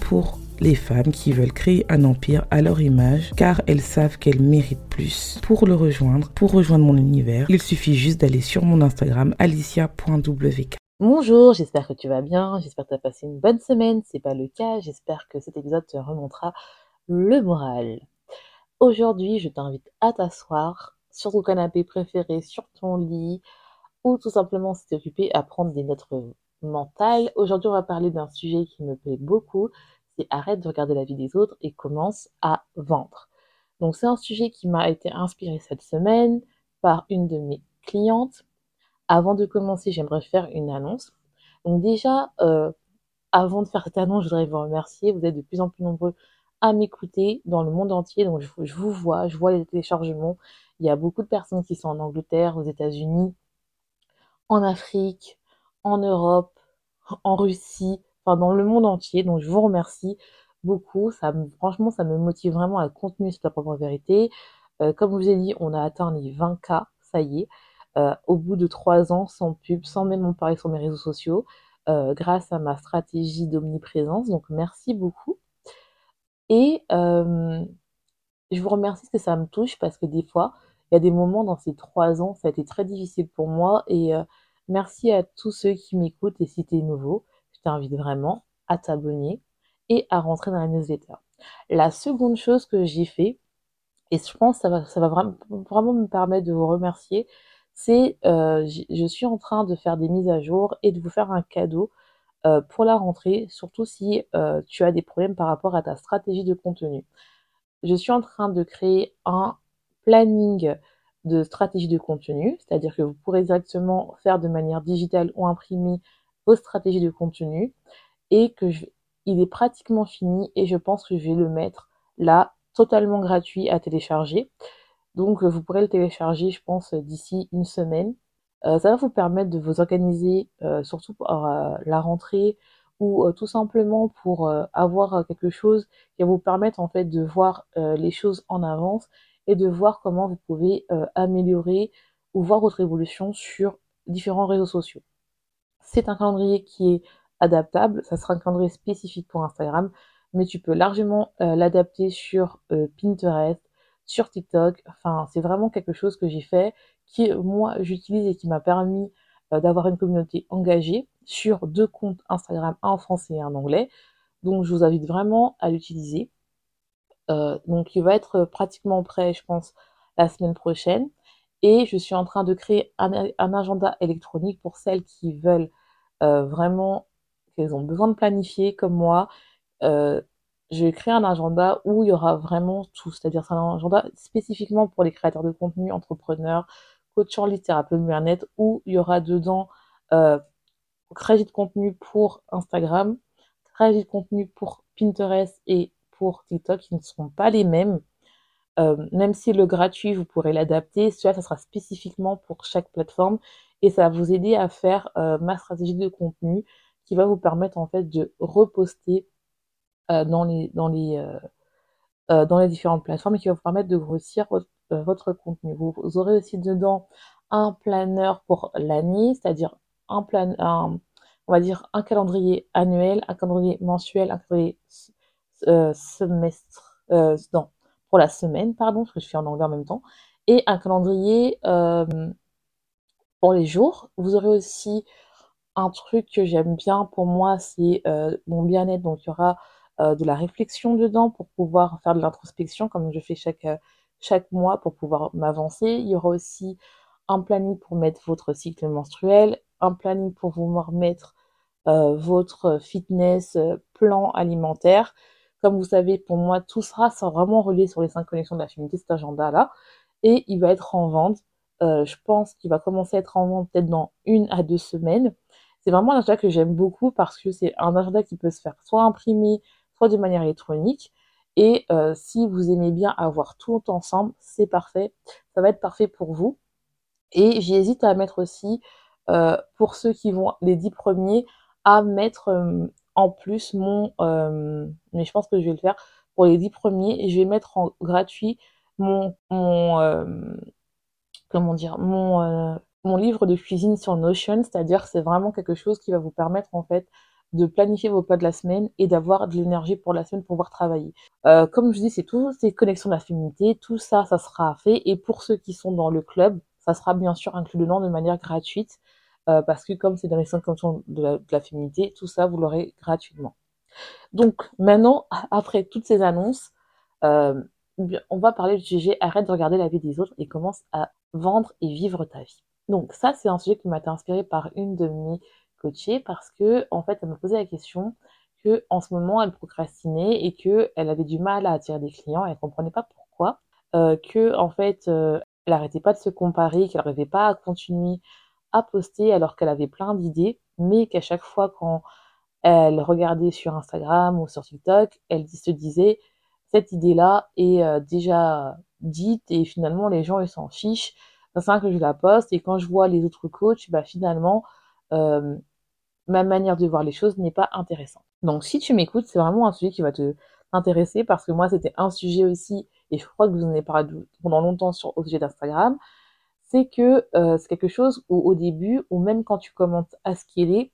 Pour les femmes qui veulent créer un empire à leur image car elles savent qu'elles méritent plus. Pour le rejoindre, pour rejoindre mon univers, il suffit juste d'aller sur mon Instagram alicia.wk. Bonjour, j'espère que tu vas bien, j'espère que tu as passé une bonne semaine, c'est pas le cas, j'espère que cet épisode te remontera le moral. Aujourd'hui, je t'invite à t'asseoir sur ton canapé préféré, sur ton lit, ou tout simplement s'y occuper à prendre des notes mentale. Aujourd'hui, on va parler d'un sujet qui me plaît beaucoup, c'est arrête de regarder la vie des autres et commence à vendre. Donc c'est un sujet qui m'a été inspiré cette semaine par une de mes clientes. Avant de commencer, j'aimerais faire une annonce. Donc déjà, euh, avant de faire cette annonce, je voudrais vous remercier. Vous êtes de plus en plus nombreux à m'écouter dans le monde entier. Donc je, je, vous vois, je vois les téléchargements. Il y a beaucoup de personnes qui sont en Angleterre, aux États-Unis, en Afrique, en Europe, en Russie, enfin dans le monde entier. Donc je vous remercie beaucoup. Ça franchement, ça me motive vraiment à continuer sur la propre vérité. Euh, comme je vous ai dit, on a atteint les 20K, ça y est, euh, au bout de trois ans sans pub, sans même en parler sur mes réseaux sociaux, euh, grâce à ma stratégie d'omniprésence. Donc merci beaucoup. Et je vous remercie parce que ça me touche parce que des fois, il y a des moments dans ces trois ans, ça a été très difficile pour moi et Merci à tous ceux qui m'écoutent et si tu es nouveau, je t'invite vraiment à t'abonner et à rentrer dans la newsletter. La seconde chose que j'ai fait, et je pense que ça va, vraiment me permettre de vous remercier, c'est euh, je suis en train de faire des mises à jour et de vous faire un cadeau euh, pour la rentrée, surtout si euh, tu as des problèmes par rapport à ta stratégie de contenu. Je suis en train de créer un planning de stratégie de contenu, c'est-à-dire que vous pourrez directement faire de manière digitale ou imprimée vos stratégies de contenu et que je, il est pratiquement fini et je pense que je vais le mettre là totalement gratuit à télécharger. Donc vous pourrez le télécharger, je pense, d'ici une semaine. Euh, ça va vous permettre de vous organiser, euh, surtout pour euh, la rentrée ou tout simplement pour avoir quelque chose qui va vous permettre en fait de voir les choses en avance et de voir comment vous pouvez euh, améliorer ou voir votre évolution sur différents réseaux sociaux. C'est un calendrier qui est adaptable, ça sera un calendrier spécifique pour Instagram, mais tu peux largement euh, l'adapter sur euh, Pinterest, sur TikTok. Enfin, c'est vraiment quelque chose que j'ai fait, qui moi j'utilise et qui m'a permis d'avoir une communauté engagée sur deux comptes Instagram, un en français et un en anglais. Donc je vous invite vraiment à l'utiliser. Euh, donc il va être pratiquement prêt, je pense, la semaine prochaine. Et je suis en train de créer un, agenda électronique pour celles qui veulent euh, vraiment, qu'elles ont besoin de planifier comme moi. Euh, je créer un agenda où il y aura vraiment tout. C'est-à-dire c'est un agenda spécifiquement pour les créateurs de contenu, entrepreneurs, coachs en littérapeute bien-être, où il y aura dedans euh, de contenu pour Instagram, crédit de contenu pour Pinterest et pour TikTok qui ne seront pas les mêmes. Euh, même si le gratuit, vous pourrez l'adapter, cela, ça sera spécifiquement pour chaque plateforme et ça va vous aider à faire euh, ma stratégie de contenu qui va vous permettre en fait de reposter euh, dans les dans les dans les différentes plateformes et qui va vous permettre de grossir votre, contenu. Vous, aurez aussi dedans un planeur pour l'année, c'est-à-dire un plan, on va dire un calendrier annuel, un calendrier mensuel, un calendrier semestre, euh, non, pour la semaine, pardon, parce que je fais en anglais en même temps, et un calendrier euh, pour les jours. Vous aurez aussi un truc que j'aime bien pour moi, c'est mon bien-être. Donc il y aura de la réflexion dedans pour pouvoir faire de l'introspection, comme je fais chaque, chaque mois pour pouvoir m'avancer. Il y aura aussi un planning pour mettre votre cycle menstruel, un planning pour vous remettre euh, votre fitness, plan alimentaire. Comme vous savez, pour moi, tout sera vraiment relié sur les cinq connexions de la féminité, cet agenda-là. Et il va être en vente. Euh, je pense qu'il va commencer à être en vente peut-être dans une à deux semaines. C'est vraiment un agenda que j'aime beaucoup parce que c'est un agenda qui peut se faire soit imprimé, soit de manière électronique. Et euh, si vous aimez bien avoir tout ensemble, c'est parfait. Ça va être parfait pour vous. Et j'hésite à mettre aussi, euh, pour ceux qui vont les dix premiers, à mettre en plus mon... mais je pense que je vais le faire pour les dix premiers. Et je vais mettre en gratuit mon... mon comment dire mon mon livre de cuisine sur Notion, c'est-à-dire c'est vraiment quelque chose qui va vous permettre en fait de planifier vos plats de la semaine et d'avoir de l'énergie pour la semaine pour pouvoir travailler. Euh, comme je dis, c'est tout ces connexions d'affinité, tout ça, ça sera fait. Et pour ceux qui sont dans le club, ça sera bien sûr inclus dedans de manière gratuite, euh, parce que comme c'est dans les cinq connexions de la, de tout ça, vous l'aurez gratuitement. Donc maintenant, après toutes ces annonces, euh, on va parler du sujet arrête de regarder la vie des autres et commence à vendre et vivre ta vie. Donc ça, c'est un sujet qui m'a été inspiré par une de mes coachées parce que en fait, elle me posait la question que en ce moment, elle procrastinait et que elle avait du mal à attirer des clients. Elle comprenait pas pourquoi. Euh, que en fait, euh, elle arrêtait pas de se comparer, qu'elle n'arrivait pas à continuer à poster alors qu'elle avait plein d'idées, mais qu'à chaque fois quand elle regardait sur Instagram ou sur TikTok, elle se disait cette idée-là est euh, déjà dite et finalement les gens ils s'en fichent c'est que je la poste et quand je vois les autres coachs, bah finalement, euh, ma manière de voir les choses n'est pas intéressante. Donc si tu m'écoutes, c'est vraiment un sujet qui va te intéresser parce que moi c'était un sujet aussi, et je crois que vous en avez parlé pendant longtemps sur, au sujet d'Instagram, c'est que euh, c'est quelque chose où au début, ou même quand tu commences à ce qu'il est,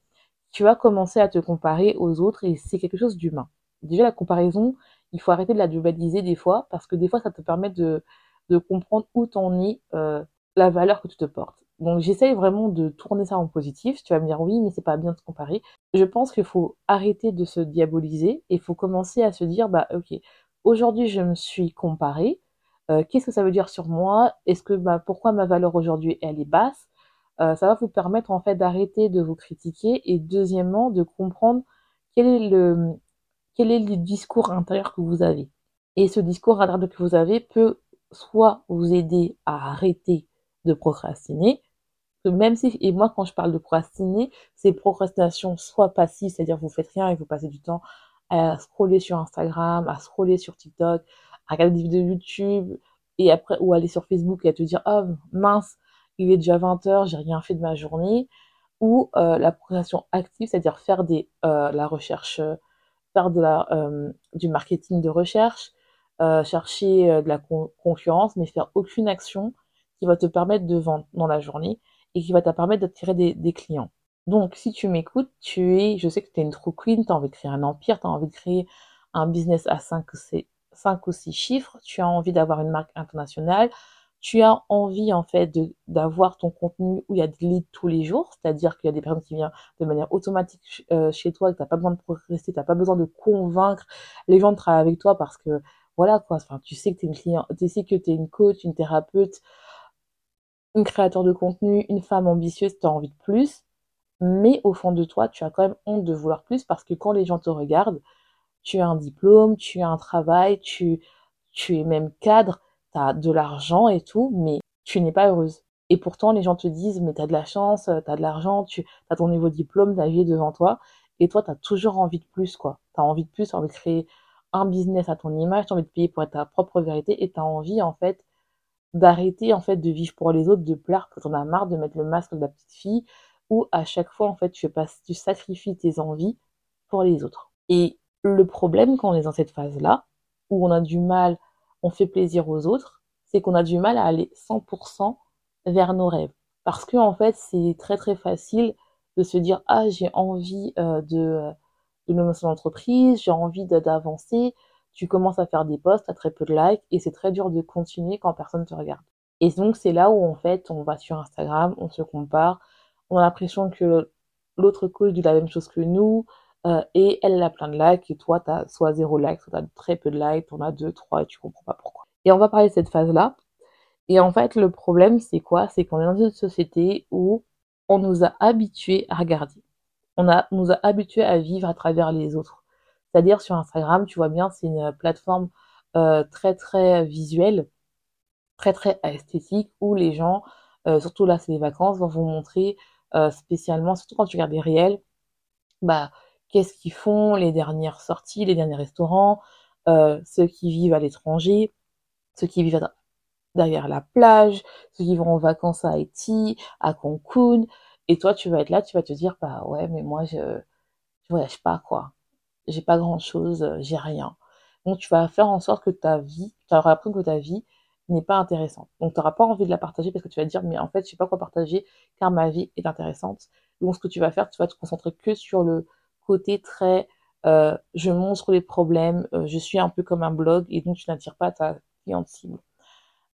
tu vas commencer à te comparer aux autres et c'est quelque chose d'humain. Déjà la comparaison, il faut arrêter de la dualiser des fois parce que des fois ça te permet de, de comprendre où t'en es euh, la valeur que tu te portes. Donc j'essaye vraiment de tourner ça en positif. Tu vas me dire oui, mais c'est pas bien de se comparer. Je pense qu'il faut arrêter de se diaboliser et il faut commencer à se dire bah ok, aujourd'hui je me suis comparée. Euh, qu'est-ce que ça veut dire sur moi? Est-ce que bah, pourquoi ma valeur aujourd'hui elle est basse? Euh, Ça va vous permettre en fait d'arrêter de vous critiquer et deuxièmement de comprendre quel est le quel est le discours intérieur que vous avez. Et ce discours intérieur que vous avez peut soit vous aider à arrêter de procrastiner. même si, et moi quand je parle de procrastiner, c'est procrastination soit passive, c'est-à-dire vous faites rien et vous passez du temps à scroller sur Instagram, à scroller sur TikTok, à regarder des vidéos YouTube, et après, ou aller sur Facebook et à te dire, oh mince, il est déjà 20h, j'ai rien fait de ma journée, ou euh, la procrastination active, c'est-à-dire faire des, euh, la recherche, faire de la, euh, du marketing de recherche, chercher de la concurrence, mais faire aucune action qui va te permettre de vendre dans la journée et qui va te permettre d'attirer des, clients. Donc, si tu m'écoutes, tu es, je sais que tu es une true queen, tu as envie de créer un empire, tu as envie de créer un business à 5 ou 6 chiffres, tu as envie d'avoir une marque internationale, tu as envie en fait d'avoir ton contenu où il y a des leads tous les jours, c'est-à-dire qu'il y a des personnes qui viennent de manière automatique euh, chez toi, que tu n'as pas besoin de progresser, tu n'as pas besoin de convaincre les gens de travailler avec toi parce que voilà quoi, enfin, tu sais que tu es une client, tu sais que tu es une coach, une thérapeute, une créateur de contenu, une femme ambitieuse, tu as envie de plus, mais au fond de toi, tu as quand même honte de vouloir plus parce que quand les gens te regardent, tu as un diplôme, tu as un travail, tu, tu es même cadre, tu as de l'argent et tout, mais tu n'es pas heureuse. Et pourtant, les gens te disent, mais tu as de la chance, tu as de l'argent, tu as ton niveau diplôme, ta vie devant toi, et toi, tu as toujours envie de plus, quoi. Tu as envie de plus, tu as envie de créer un business à ton image, tu as envie de payer pour être ta propre vérité, et tu as envie, en fait, d'arrêter en fait de vivre pour les autres, de plaire que t'en as marre de mettre le masque de la petite fille, ou à chaque fois en fait tu, passes, tu sacrifies tes envies pour les autres. Et le problème quand on est dans cette phase-là, où on a du mal, on fait plaisir aux autres, c'est qu'on a du mal à aller 100% vers nos rêves. Parce que en fait c'est très très facile de se dire ah j'ai envie euh, de, de me lancer dans l'entreprise, j'ai envie d'avancer, tu commences à faire des posts, à très peu de likes, et c'est très dur de continuer quand personne te regarde. Et donc c'est là où en fait on va sur Instagram, on se compare, on a l'impression que l'autre coach dit la même chose que nous, euh, et elle a plein de likes, et toi tu as soit zéro like, soit tu as très peu de likes, on a deux, trois, et tu comprends pas pourquoi. Et on va parler de cette phase-là. Et en fait le problème c'est quoi? C'est qu'on est dans une société où on nous a habitués à regarder. On a, nous a habitués à vivre à travers les autres C'est-à-dire sur Instagram, tu vois bien, c'est une plateforme euh, très très visuelle, très très esthétique, où les gens, euh, surtout là c'est les vacances, vont vous montrer spécialement, surtout quand tu regardes des réels, bah qu'est-ce qu'ils font, les dernières sorties, les derniers restaurants, ceux qui vivent à l'étranger, ceux qui vivent derrière la plage, ceux qui vont en vacances à Haïti, à Cancun, et toi tu vas être là, tu vas te dire bah ouais mais moi je je voyage pas quoi, j'ai pas grand chose, j'ai rien. Donc tu vas faire en sorte que ta vie, tu auras appris que ta vie n'est pas intéressante. Donc tu n'auras pas envie de la partager parce que tu vas te dire mais en fait je sais pas quoi partager car ma vie est intéressante. Donc ce que tu vas faire, tu vas te concentrer que sur le côté très euh, je montre les problèmes, euh, je suis un peu comme un blog et donc tu n'attires pas ta cliente cible.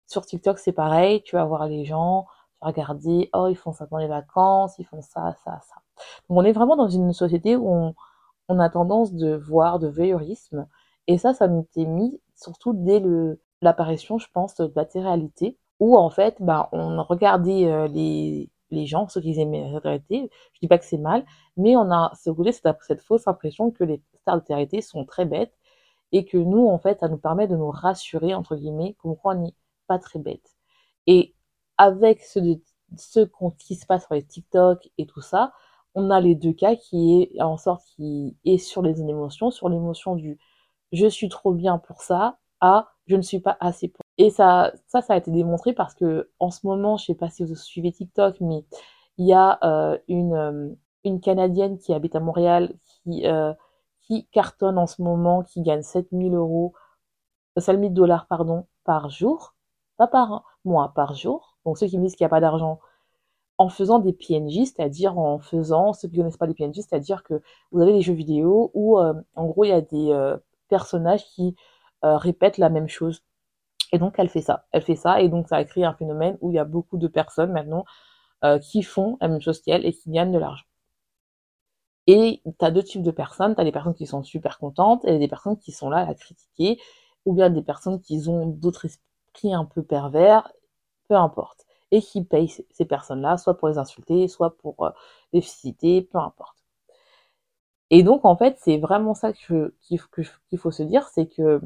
Sur TikTok c'est pareil, tu vas voir les gens, tu vas regarder, oh ils font ça dans les vacances, ils font ça, ça, ça. Donc on est vraiment dans une société où on, a tendance de voir de voyeurisme et ça, ça m'était mis surtout dès le, l'apparition, je pense, de la télé-réalité, où en fait, bah, on regardait euh, les, les gens, ceux qui aimaient la télé-réalité. Je dis pas que c'est mal, mais on a ce côté, cette, cette fausse impression que les stars de télé-réalité sont très bêtes et que nous, en fait, ça nous permet de nous rassurer, entre guillemets, comme quoi n'est pas très bête. Et avec ce, ce qui se passe sur les TikTok et tout ça, on a les deux cas qui est en sorte qui est sur les émotions, sur l'émotion du je suis trop bien pour ça à je ne suis pas assez pour. Et ça, ça, ça a été démontré parce que en ce moment, je sais pas si vous suivez TikTok, mais il y a euh, une, euh, une Canadienne qui habite à Montréal qui, euh, qui cartonne en ce moment, qui gagne 7000 euros, 7000 dollars, pardon, par jour, pas par mois, par jour. Donc ceux qui me disent qu'il n'y a pas d'argent, en faisant des PNJ, c'est-à-dire en faisant, ceux qui ne connaissent pas les PNJ, c'est-à-dire que vous avez des jeux vidéo où, en gros, il y a des personnage qui euh, répète la même chose. Et donc elle fait ça, elle fait ça, et donc ça a créé un phénomène où il y a beaucoup de personnes maintenant euh, qui font la même chose qu'elle et qui gagnent de l'argent. Et tu as deux types de personnes, tu as des personnes qui sont super contentes et des personnes qui sont là à la critiquer, ou bien des personnes qui ont d'autres esprits un peu pervers, peu importe, et qui payent ces personnes-là, soit pour les insulter, soit pour euh, les féliciter, peu importe. Et donc, en fait, c'est vraiment ça qu'il faut se dire, c'est que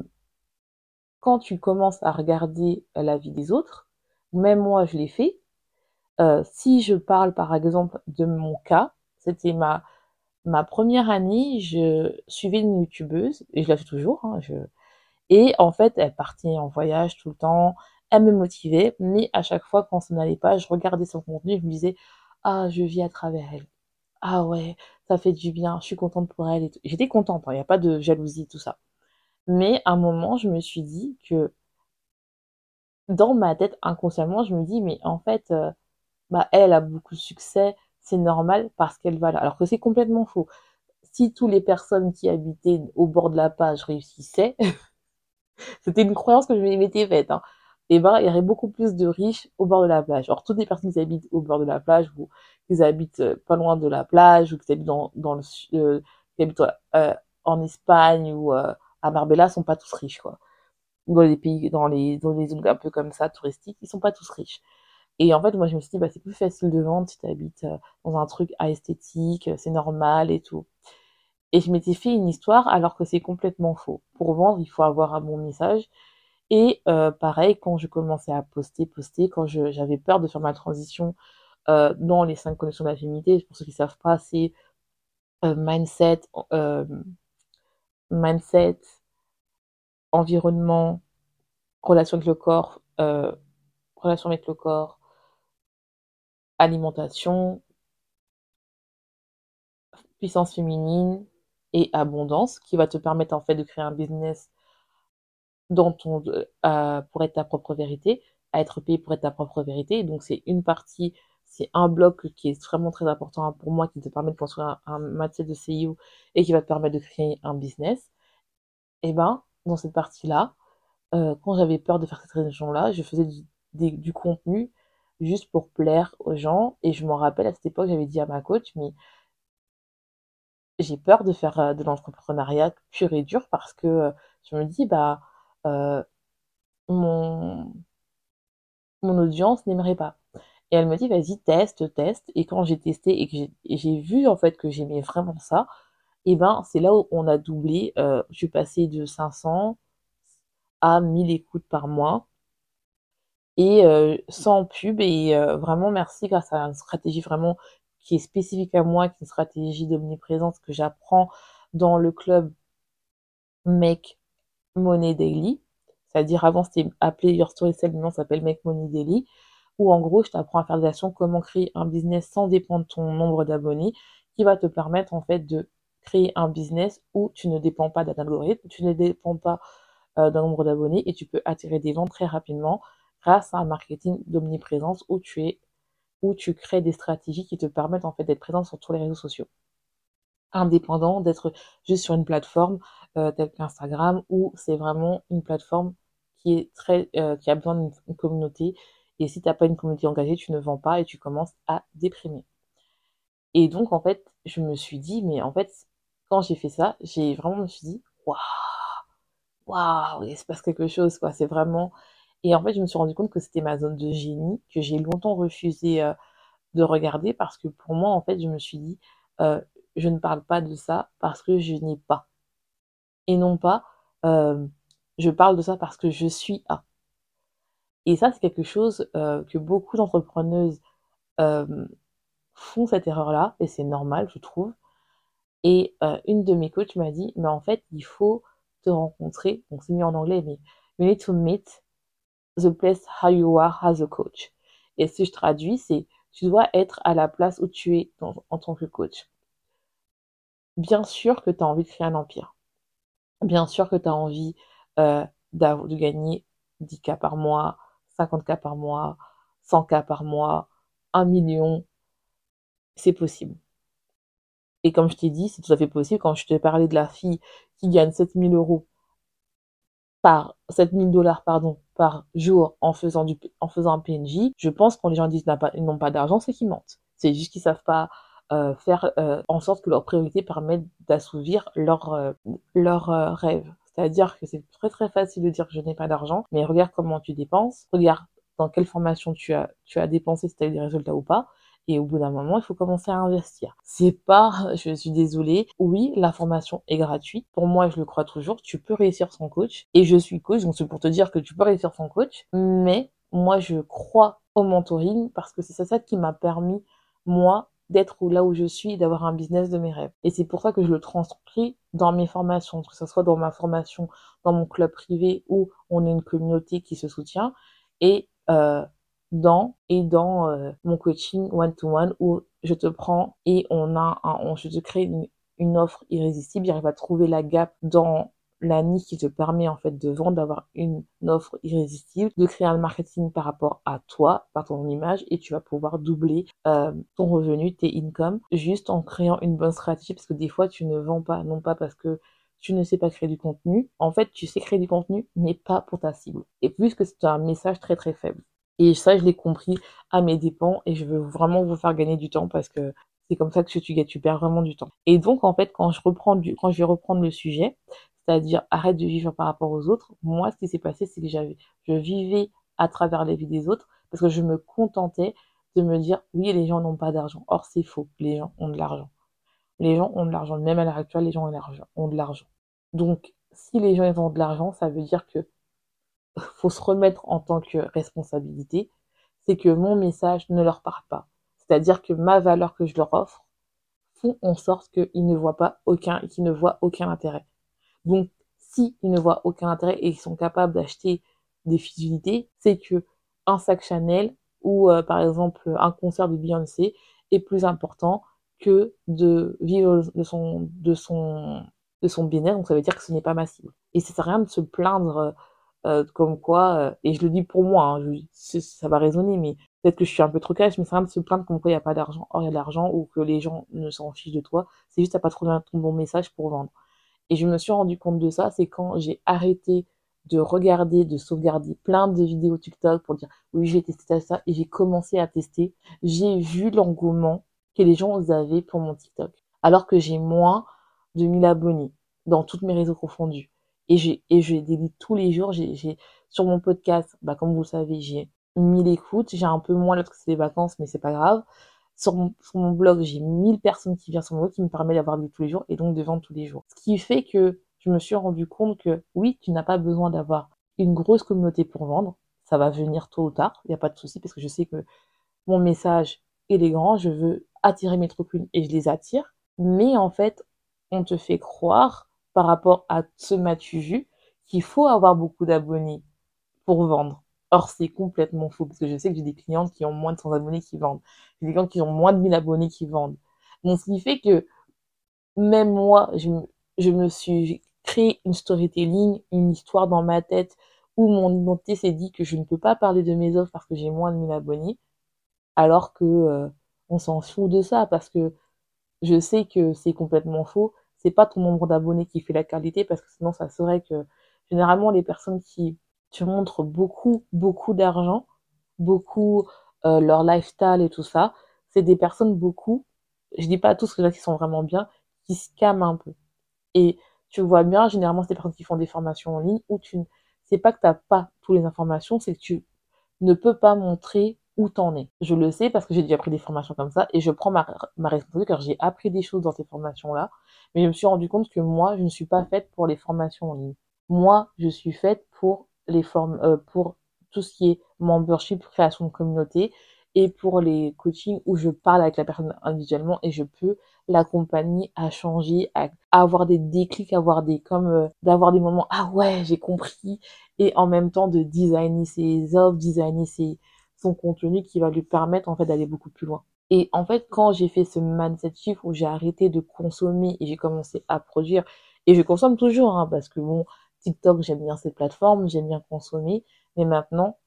quand tu commences à regarder la vie des autres, même moi, je l'ai fait. Euh, si je parle, par exemple, de mon cas, c'était ma, ma première année, je suivais une youtubeuse, et je la fais toujours, hein, et en fait, elle partait en voyage tout le temps, elle me motivait, mais à chaque fois, quand ça n'allait pas, je regardais son contenu, je me disais, ah, je vis à travers elle. Ah ouais, ça fait du bien, je suis contente pour elle. J'étais contente, il hein, n'y a pas de jalousie, tout ça. Mais à un moment, je me suis dit que dans ma tête, inconsciemment, je me dis, mais en fait, euh, bah, elle a beaucoup de succès, c'est normal parce qu'elle va là. Alors que c'est complètement faux. Si toutes les personnes qui habitaient au bord de la plage réussissaient, c'était une croyance que je m'étais faite. Hein eh ben, il y aurait beaucoup plus de riches au bord de la plage. Alors, toutes les personnes qui habitent au bord de la plage, ou qui habitent euh, pas loin de la plage, ou qui habitent dans, dans le, euh, qui habitent euh, en Espagne ou à Marbella, sont pas tous riches, quoi. Dans les pays, dans les, dans les zones un peu comme ça, touristiques, ils sont pas tous riches. Et en fait, moi, je me suis dit, bah, c'est plus facile de vendre si tu habites dans un truc à esthétique, c'est normal et tout. Et je m'étais fait une histoire alors que c'est complètement faux. Pour vendre, il faut avoir un bon message et euh, pareil, quand je commençais à poster, poster, quand j'avais peur de faire ma transition euh, dans les cinq connexions de pour ceux qui ne savent pas, c'est euh, mindset, mindset, environnement, relation avec le corps, relation avec le corps, alimentation, puissance féminine et abondance, qui va te permettre en fait de créer un business dans ton, euh, pour être ta propre vérité, à être payé pour être ta propre vérité. Donc c'est une partie, c'est un bloc qui est vraiment très important pour moi, qui te permet de construire un, un de CEO et qui va te permettre de créer un business. Et eh ben, dans cette partie-là, euh, quand j'avais peur de faire cette transition-là, je faisais du, contenu juste pour plaire aux gens. Et je m'en rappelle, à cette époque, j'avais dit à ma coach, mais j'ai peur de faire euh, de l'entrepreneuriat pur et dur parce que euh, je me dis, bah, mon, mon audience n'aimerait pas. Et elle me dit, vas-y, teste, teste. Et quand j'ai testé et que j'ai vu en fait que j'aimais vraiment ça, et ben c'est là où on a doublé. Euh, je suis passée de 500 à 1000 écoutes par mois et euh, sans pub et euh, vraiment merci grâce à une stratégie vraiment qui est spécifique à moi, qui est une stratégie d'omniprésence que j'apprends dans le club Make Money Daily. C'est-à-dire avant c'était appelé Your Story Sell, maintenant ça s'appelle Make Money Daily où en gros je t'apprends à faire des actions, comment créer un business sans dépendre de ton nombre d'abonnés, qui va te permettre en fait de créer un business où tu ne dépends pas d'un algorithme, tu ne dépends pas euh, d'un nombre d'abonnés et tu peux attirer des ventes très rapidement grâce à un marketing d'omniprésence où tu es où tu crées des stratégies qui te permettent en fait d'être présent sur tous les réseaux sociaux. Indépendant d'être juste sur une plateforme euh, telle qu'Instagram où c'est vraiment une plateforme qui est très euh, qui a besoin d'une communauté. Et si tu n'as pas une communauté engagée tu ne vends pas et tu commences à déprimer. Et donc en fait je me suis dit mais en fait quand j'ai fait ça j'ai vraiment me suis dit waouh waouh il se passe quelque chose quoi c'est vraiment et en fait, je me suis rendu compte que c'était ma zone de génie, que j'ai longtemps refusé euh, de regarder parce que pour moi, en fait, je me suis dit, euh, je ne parle pas de ça parce que je n'ai pas. Et non pas, euh, je parle de ça parce que je suis à. Et ça, c'est quelque chose que beaucoup d'entrepreneuses font cette erreur-là, et c'est normal, je trouve. Et une de mes coachs m'a dit, mais en fait, il faut te rencontrer, donc c'est mis en anglais, mais you need to meet the place how you are as a coach. Et si je traduis, c'est tu dois être à la place où tu es en tant que coach. Bien sûr que tu as envie de créer un empire. Bien sûr que tu as envie euh, de gagner 10 cas par mois, 50 cas par mois, 100 cas par mois, 1 million. C'est possible. Et comme je t'ai dit, c'est tout à fait possible. Quand je t'ai parlé de la fille qui gagne 7000 euros par 7000 dollars pardon par jour en faisant du en faisant un PNJ, je pense quand les gens disent qu'ils n'ont pas d'argent, c'est qu'ils mentent. C'est juste qu'ils savent pas euh, faire euh, en sorte que leurs priorités permettent d'assouvir leurs euh, leur, rêves. C'est-à-dire que c'est très très facile de dire que je n'ai pas d'argent, mais regarde comment tu dépenses, regarde dans quelle formation tu as, tu as dépensé, si tu as eu des résultats ou pas, et au bout d'un moment, il faut commencer à investir. C'est pas, je suis désolée, oui, la formation est gratuite. Pour moi, je le crois toujours, tu peux réussir sans coach. Et je suis coach, donc c'est pour te dire que tu peux réussir sans coach. Mais moi, je crois au mentoring parce que c'est ça qui m'a permis, moi, d'être là où je suis, d'avoir un business de mes rêves. Et c'est pour ça que je le transcris dans mes formations, que ce soit dans ma formation, dans mon club privé où on est une communauté qui se soutient. Et euh, dans et dans euh, mon coaching one-to-one où je te prends et on a un, on, je te crée une, offre irrésistible. J'arrive à trouver la gap dans la niche qui te permet en fait de vendre, d'avoir une offre irrésistible, de créer un marketing par rapport à toi, par ton image, et tu vas pouvoir doubler euh, ton revenu, tes income, juste en créant une bonne stratégie, parce que des fois tu ne vends pas, non pas parce que tu ne sais pas créer du contenu. En fait, tu sais créer du contenu, mais pas pour ta cible. Et plus que c'est un message très très faible. Et ça, je l'ai compris à mes dépens et je veux vraiment vous faire gagner du temps parce que c'est comme ça que tu, tu perds vraiment du temps. Et donc, en fait, quand je reprends du, quand je vais reprendre le sujet, c'est-à-dire arrête de vivre par rapport aux autres, moi, ce qui s'est passé, c'est que j'avais, je vivais à travers les vies des autres parce que je me contentais de me dire, oui, les gens n'ont pas d'argent. Or, c'est faux. Les gens ont de l'argent. Les gens ont de l'argent. Même à l'heure actuelle, les gens ont de l'argent. Donc, si les gens ont de l'argent, ça veut dire que faut se remettre en tant que responsabilité, c'est que mon message ne leur parle pas. C'est-à-dire que ma valeur que je leur offre font en sorte qu'ils ne voient pas aucun, qu'ils ne voient aucun intérêt. Donc, s'ils ne voient aucun intérêt et qu'ils sont capables d'acheter des fidélités, c'est que un sac Chanel ou euh, par exemple un concert de Beyoncé est plus important que de vivre de son de son de son bien-être. Donc ça veut dire que ce n'est pas ma cible. Et ça sert à rien de se plaindre euh, comme quoi, euh, et je le dis pour moi, hein, ça va résonner, mais peut-être que je suis un peu trop cash, mais c'est rien de se plaindre comme quoi il n'y a pas d'argent. Or, il y a de l'argent ou que les gens ne s'en fichent de toi. C'est juste à pas trouvé ton bon message pour vendre. Et je me suis rendu compte de ça, c'est quand j'ai arrêté de regarder, de sauvegarder plein de vidéos TikTok pour dire oui, j'ai testé ça, et j'ai commencé à tester. J'ai vu l'engouement que les gens avaient pour mon TikTok. Alors que j'ai moins de 1000 abonnés dans toutes mes réseaux confondus et j'ai et je délite tous les jours j'ai sur mon podcast bah comme vous le savez j'ai 1000 écoutes j'ai un peu moins là parce que c'est les vacances mais c'est pas grave sur mon, blog, j'ai 1000 personnes qui viennent sur mon blog qui me permet d'avoir lu tous les jours et donc de vendre tous les jours. Ce qui fait que je me suis rendu compte que oui, tu n'as pas besoin d'avoir une grosse communauté pour vendre. Ça va venir tôt ou tard, il n'y a pas de souci parce que je sais que mon message est grand, je veux attirer mes troupes et je les attire. Mais en fait, on te fait croire par rapport à vu qu'il faut avoir beaucoup d'abonnés pour vendre. Or, c'est complètement faux parce que je sais que j'ai des clientes qui ont moins de 100 abonnés qui vendent. J'ai des clientes qui ont moins de 1000 abonnés qui vendent. Donc, ce qui fait que même moi, je, je me suis créé une storytelling, une histoire dans ma tête où mon identité s'est dit que je ne peux pas parler de mes offres parce que j'ai moins de 1000 abonnés, alors que euh, on s'en fout de ça parce que je sais que c'est complètement faux. C'est pas ton nombre d'abonnés qui fait la qualité parce que sinon ça serait que généralement les personnes qui tu montres beaucoup, beaucoup d'argent, beaucoup euh, leur lifestyle et tout ça, c'est des personnes beaucoup, je dis pas tous que là qui sont vraiment bien, qui scamment un peu. Et tu vois bien, généralement, c'est des personnes qui font des formations en ligne où tu, c'est pas que tu n'as pas toutes les informations, c'est que tu ne peux pas montrer où t'en es. Je le sais parce que j'ai déjà pris des formations comme ça et je prends ma, ma responsabilité car j'ai appris des choses dans ces formations-là. Mais je me suis rendu compte que moi, je ne suis pas faite pour les formations en ligne. Moi, je suis faite pour les formes, euh, pour tout ce qui est membership, création de communauté et pour les coachings où je parle avec la personne individuellement et je peux l'accompagner à changer, à, avoir des déclics, avoir des comme euh, d'avoir des moments ah ouais j'ai compris et en même temps de designer ses offres, designer ses, son contenu qui va lui permettre en fait d'aller beaucoup plus loin. Et en fait quand j'ai fait ce mindset shift où j'ai arrêté de consommer et j'ai commencé à produire et je consomme toujours hein, parce que bon TikTok, j'aime bien cette plateforme, j'aime bien consommer, mais maintenant,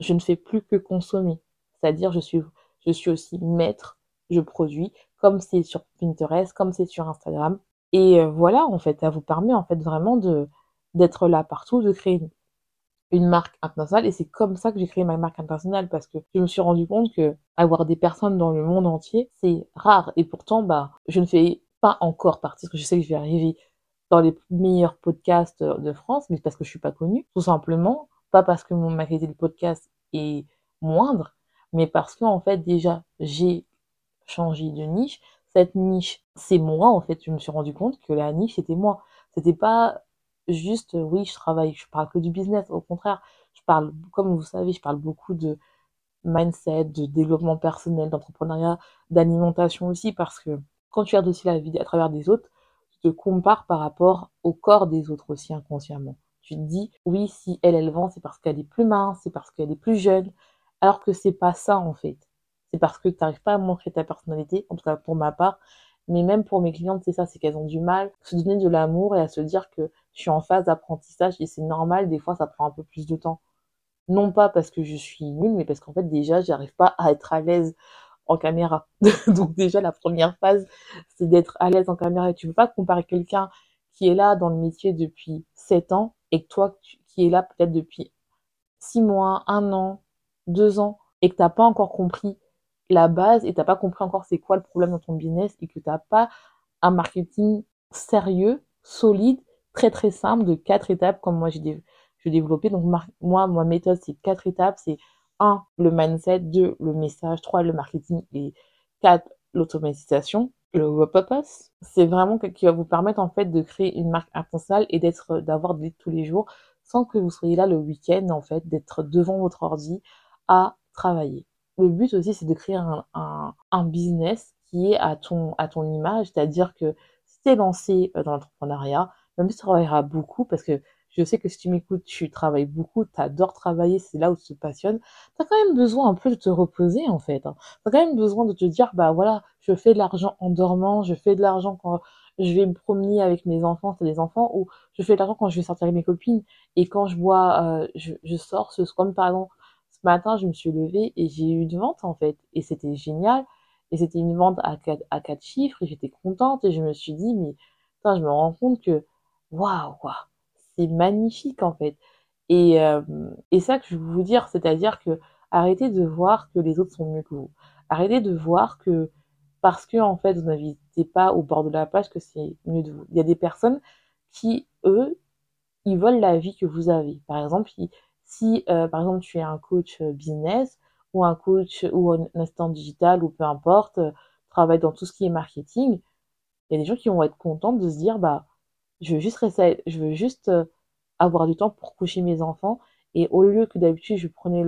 je ne fais plus que consommer. C'est-à-dire, je suis, je suis aussi maître, je produis, comme c'est sur Pinterest, comme c'est sur Instagram. Et euh, voilà, en fait, ça vous permet en fait vraiment de d'être là partout, de créer une, une marque internationale. Et c'est comme ça que j'ai créé ma marque internationale parce que je me suis rendu compte que avoir des personnes dans le monde entier, c'est rare. Et pourtant, bah, je ne fais pas encore partie, parce que je sais que je vais arriver dans les meilleurs podcasts de France, mais parce que je suis pas connue, tout simplement, pas parce que mon, ma de podcast est moindre, mais parce que en fait déjà j'ai changé de niche. Cette niche, c'est moi en fait. Je me suis rendu compte que la niche c'était moi. C'était pas juste oui je travaille, je parle que du business. Au contraire, je parle comme vous savez, je parle beaucoup de mindset, de développement personnel, d'entrepreneuriat, d'alimentation aussi parce que quand tu regardes aussi la vie à travers des autres, te compares par rapport au corps des autres aussi inconsciemment. Tu te dis, oui, si elle, elle vend, c'est parce qu'elle est plus mince, c'est parce qu'elle est plus jeune, alors que c'est pas ça en fait. C'est parce que tu n'arrives pas à montrer ta personnalité, en tout cas pour ma part, mais même pour mes clientes, c'est ça, c'est qu'elles ont du mal à se donner de l'amour et à se dire que je suis en phase d'apprentissage et c'est normal, des fois ça prend un peu plus de temps. Non pas parce que je suis nulle, mais parce qu'en fait déjà, j'arrive pas à être à l'aise en caméra. Donc déjà, la première phase, c'est d'être à l'aise en caméra. Et tu peux pas comparer quelqu'un qui est là dans le métier depuis 7 ans et toi qui es là peut-être depuis 6 mois, 1 an, 2 ans et que t'as pas encore compris la base et t'as pas compris encore c'est quoi le problème dans ton business et que t'as pas un marketing sérieux, solide, très très simple de quatre étapes comme moi j'ai développé. Donc moi, ma méthode, c'est quatre étapes. C'est 1. Le mindset. 2. Le message. 3. Le marketing. Et 4. L'automatisation. Le purpose. C'est vraiment ce qui va vous permettre en fait de créer une marque internationale et d'être, d'avoir des tous les jours sans que vous soyez là le week-end en fait, d'être devant votre ordi à travailler. Le but aussi, c'est de créer un, un, un, business qui est à ton, à ton image, c'est-à-dire que si tu es lancé euh, dans l'entrepreneuriat, même si tu travailleras beaucoup, parce que je sais que si tu m'écoutes, tu travailles beaucoup, tu adores travailler, c'est là où tu te passionnes. Tu as quand même besoin un peu de te reposer, en fait. Hein. Tu as quand même besoin de te dire, bah voilà, je fais de l'argent en dormant, je fais de l'argent quand je vais me promener avec mes enfants, c'est des enfants, ou je fais de l'argent quand je vais sortir avec mes copines. Et quand je bois, euh, je, je, sors ce comme par exemple, matin, je me suis levée et j'ai eu une vente, en fait. Et c'était génial. Et c'était une vente à quatre, chiffres et j'étais contente et je me suis dit, mais, putain, je me rends compte que, waouh, quoi c'est magnifique en fait. Et, euh, et ça que je veux vous dire, c'est-à-dire que arrêtez de voir que les autres sont mieux que vous. Arrêtez de voir que parce que en fait vous n'habitez pas au bord de la page que c'est mieux de vous. Il y a des personnes qui eux ils veulent la vie que vous avez. Par exemple, si, euh, par exemple tu es un coach euh, business ou un coach ou un assistant digital ou peu importe, euh, travaille dans tout ce qui est marketing, il y a des gens qui vont être contents de se dire bah je veux juste rester, je veux juste avoir du temps pour coucher mes enfants et au lieu que d'habitude je prenais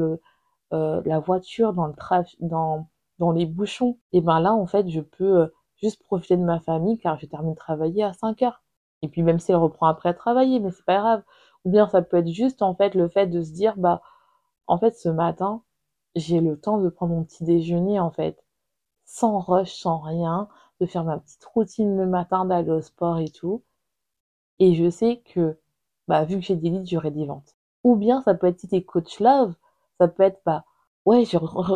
la voiture dans les bouchons et ben là en fait je peux juste profiter de ma famille car je termine de travailler à 5 heures. Et puis même si elle reprend après travailler mais c'est pas grave ou bien ça peut être juste en fait le fait de se dire bah en fait ce matin j'ai le temps de prendre mon petit déjeuner en fait, sans rush, sans rien, de faire ma petite routine le matin, d'aller au sport et tout. Et je sais que, bah, vu que j'ai des leads, j'aurai des ventes. Ou bien ça peut être si t'es coach love, ça peut être, bah, ouais,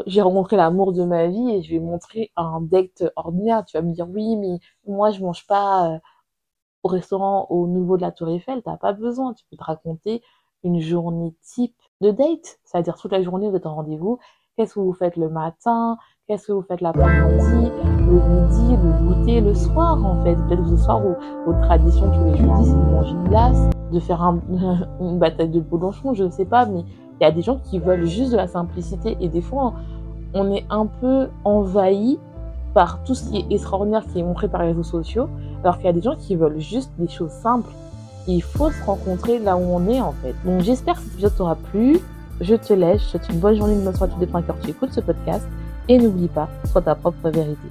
j'ai rencontré l'amour de ma vie et je vais montrer un date ordinaire. Tu vas me dire, oui, mais moi, je mange pas euh, au restaurant au niveau de la Tour Eiffel. T'as pas besoin. Tu peux te raconter une journée type de date, c'est-à-dire toute la journée vous êtes en rendez-vous, qu'est-ce que vous faites le matin, qu'est-ce que vous faites l'après-midi, le midi, le goûter, le soir en fait, peut-être le soir où votre tradition tous les jeudis c'est de manger une glace, de faire un, une bataille de boulonchon, je ne sais pas, mais il y a des gens qui veulent juste de la simplicité. Et des fois on est un peu envahi par tout ce qui est extraordinaire qui est montré par les réseaux sociaux, alors qu'il y a des gens qui veulent juste des choses simples il faut se rencontrer là où on est en fait. Donc j'espère que cet épisode t'aura plu. Je te laisse, je te souhaite une bonne journée, une bonne soirée, tout dépend quand tu écoutes ce podcast. Et n'oublie pas, sois ta propre vérité.